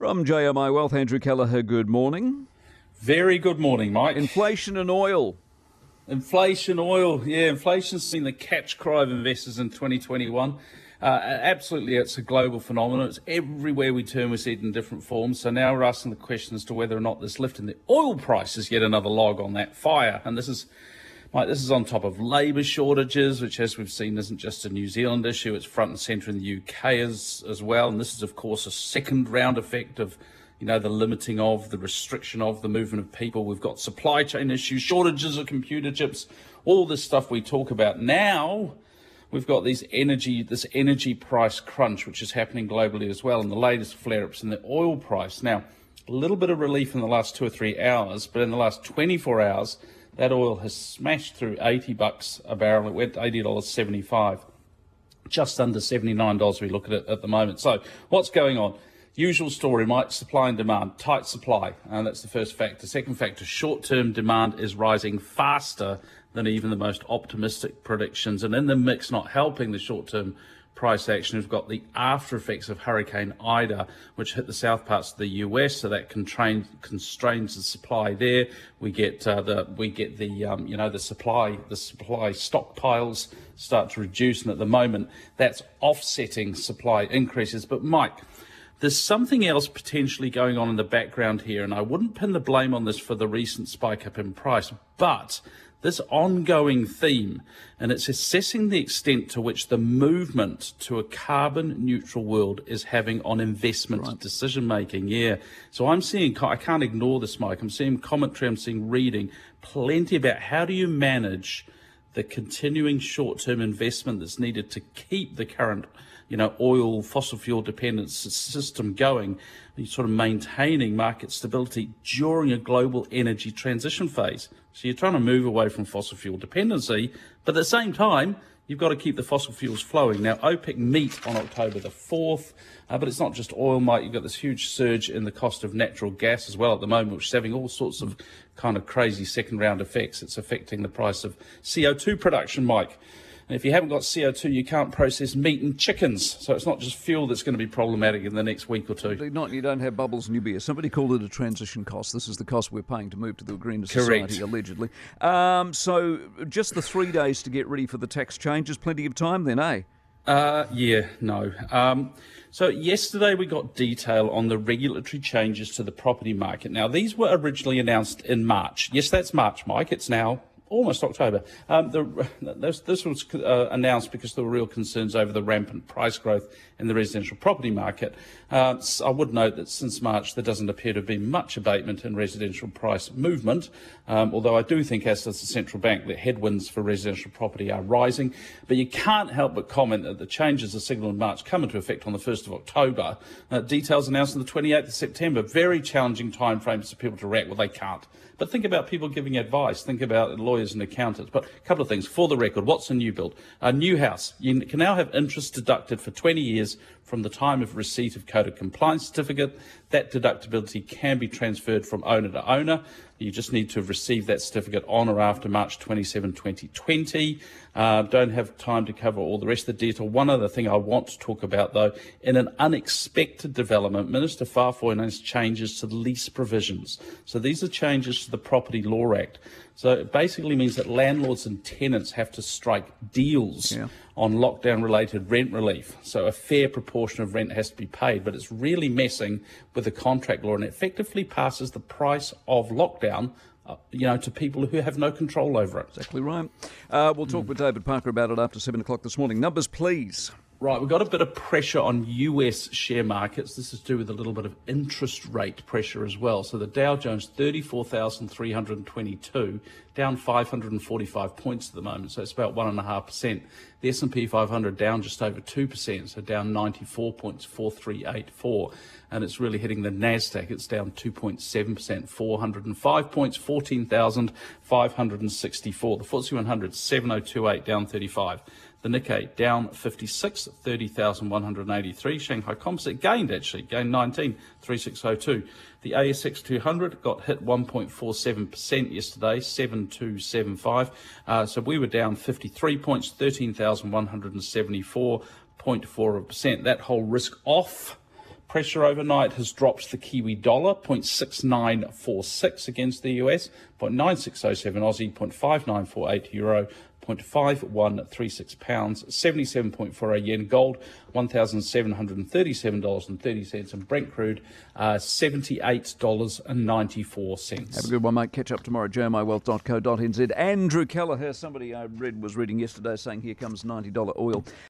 From JMI Wealth, Andrew Kelleher, good morning. Very good morning, Mike. Inflation and oil. Inflation, oil, yeah, inflation's seen the catch cry of investors in 2021. Uh, absolutely, it's a global phenomenon. It's everywhere we turn, we see it in different forms. So now we're asking the question as to whether or not this lift in the oil price is yet another log on that fire. And this is Mike, this is on top of labour shortages, which, as we've seen, isn't just a New Zealand issue, it's front and centre in the UK as, as well. And this is, of course, a second round effect of, you know, the limiting of, the restriction of the movement of people. We've got supply chain issues, shortages of computer chips, all this stuff we talk about. Now, we've got these energy, this energy price crunch, which is happening globally as well, and the latest flare-ups in the oil price. Now, a little bit of relief in the last two or three hours, but in the last 24 hours, that oil has smashed through 80 bucks a barrel. It went $80.75, just under $79 we look at it at the moment. So what's going on? Usual story, Mike, supply and demand, tight supply. And that's the first factor. Second factor, short-term demand is rising faster than even the most optimistic predictions. And in the mix, not helping the short-term price action. We've got the after effects of Hurricane Ida, which hit the south parts of the US, so that constrains, constrains the supply there. We get uh, the we get the um, you know the supply the supply stockpiles start to reduce, and at the moment that's offsetting supply increases. But Mike. There's something else potentially going on in the background here, and I wouldn't pin the blame on this for the recent spike up in price, but this ongoing theme, and it's assessing the extent to which the movement to a carbon neutral world is having on investment right. decision making. Yeah. So I'm seeing, I can't ignore this, Mike. I'm seeing commentary, I'm seeing reading plenty about how do you manage the continuing short term investment that's needed to keep the current you know, oil, fossil fuel dependent system going, sort of maintaining market stability during a global energy transition phase. So you're trying to move away from fossil fuel dependency, but at the same time, you've got to keep the fossil fuels flowing. Now, OPEC meet on October the 4th, uh, but it's not just oil, Mike. You've got this huge surge in the cost of natural gas as well at the moment, which is having all sorts of kind of crazy second round effects. It's affecting the price of CO2 production, Mike. And if you haven't got CO2, you can't process meat and chickens. So it's not just fuel that's going to be problematic in the next week or two. Not you don't have bubbles in your beer. Somebody called it a transition cost. This is the cost we're paying to move to the greener society, Correct. allegedly. Um, so just the three days to get ready for the tax changes. Plenty of time then, eh? Uh, yeah, no. Um, so yesterday we got detail on the regulatory changes to the property market. Now these were originally announced in March. Yes, that's March, Mike. It's now almost October. Um, the, this, this, was uh, announced because there were real concerns over the rampant price growth in the residential property market. Uh, I would note that since March there doesn't appear to be much abatement in residential price movement, um, although I do think, as does the central bank, that headwinds for residential property are rising. But you can't help but comment that the changes are signalled in March come into effect on the 1st of October. Uh, details announced on the 28th of September. Very challenging timeframes for people to react. Well, they can't. But think about people giving advice. Think about lawyers and accountants. But a couple of things. For the record, what's a new build? A new house. You can now have interest deducted for 20 years from the time of receipt of code of compliance certificate. That deductibility can be transferred from owner to owner. You just need to have received that certificate on or after March 27, 2020. Uh, don't have time to cover all the rest of the detail. One other thing I want to talk about, though, in an unexpected development, Minister Faafoi announced changes to the lease provisions. So these are changes to the Property Law Act. So it basically means that landlords and tenants have to strike deals yeah. on lockdown related rent relief. So a fair proportion of rent has to be paid, but it's really messing with the contract law and effectively passes the price of lockdown uh, you know, to people who have no control over it. Exactly right. Uh, we'll talk mm. with David Parker about it after 7 o'clock this morning. Numbers, please. Right, we've got a bit of pressure on US share markets. This is due with a little bit of interest rate pressure as well. So the Dow Jones 34,322, down 545 points at the moment. So it's about 1.5%. The S&P 500 down just over 2%, so down 94 points, 4384. And it's really hitting the NASDAQ. It's down 2.7%, 405 points, 14,564. The FTSE 100, 7028, down 35. The Nikkei down 56, 30,183. Shanghai Composite gained actually, gained 19, 3602. The ASX 200 got hit 1.47% yesterday, 7275. Uh, so we were down 53 points, 13,174.4%. That whole risk off Pressure overnight has dropped the Kiwi dollar 0.6946 against the US, 0.9607 Aussie, 0.5948 euro, 0.5136 pounds, 77.48 yen gold, $1,737.30, and Brent crude, uh, $78.94. Have a good one, mate. Catch up tomorrow at jmiwealth.co.nz. Andrew Kelleher, somebody I read was reading yesterday saying here comes $90 oil.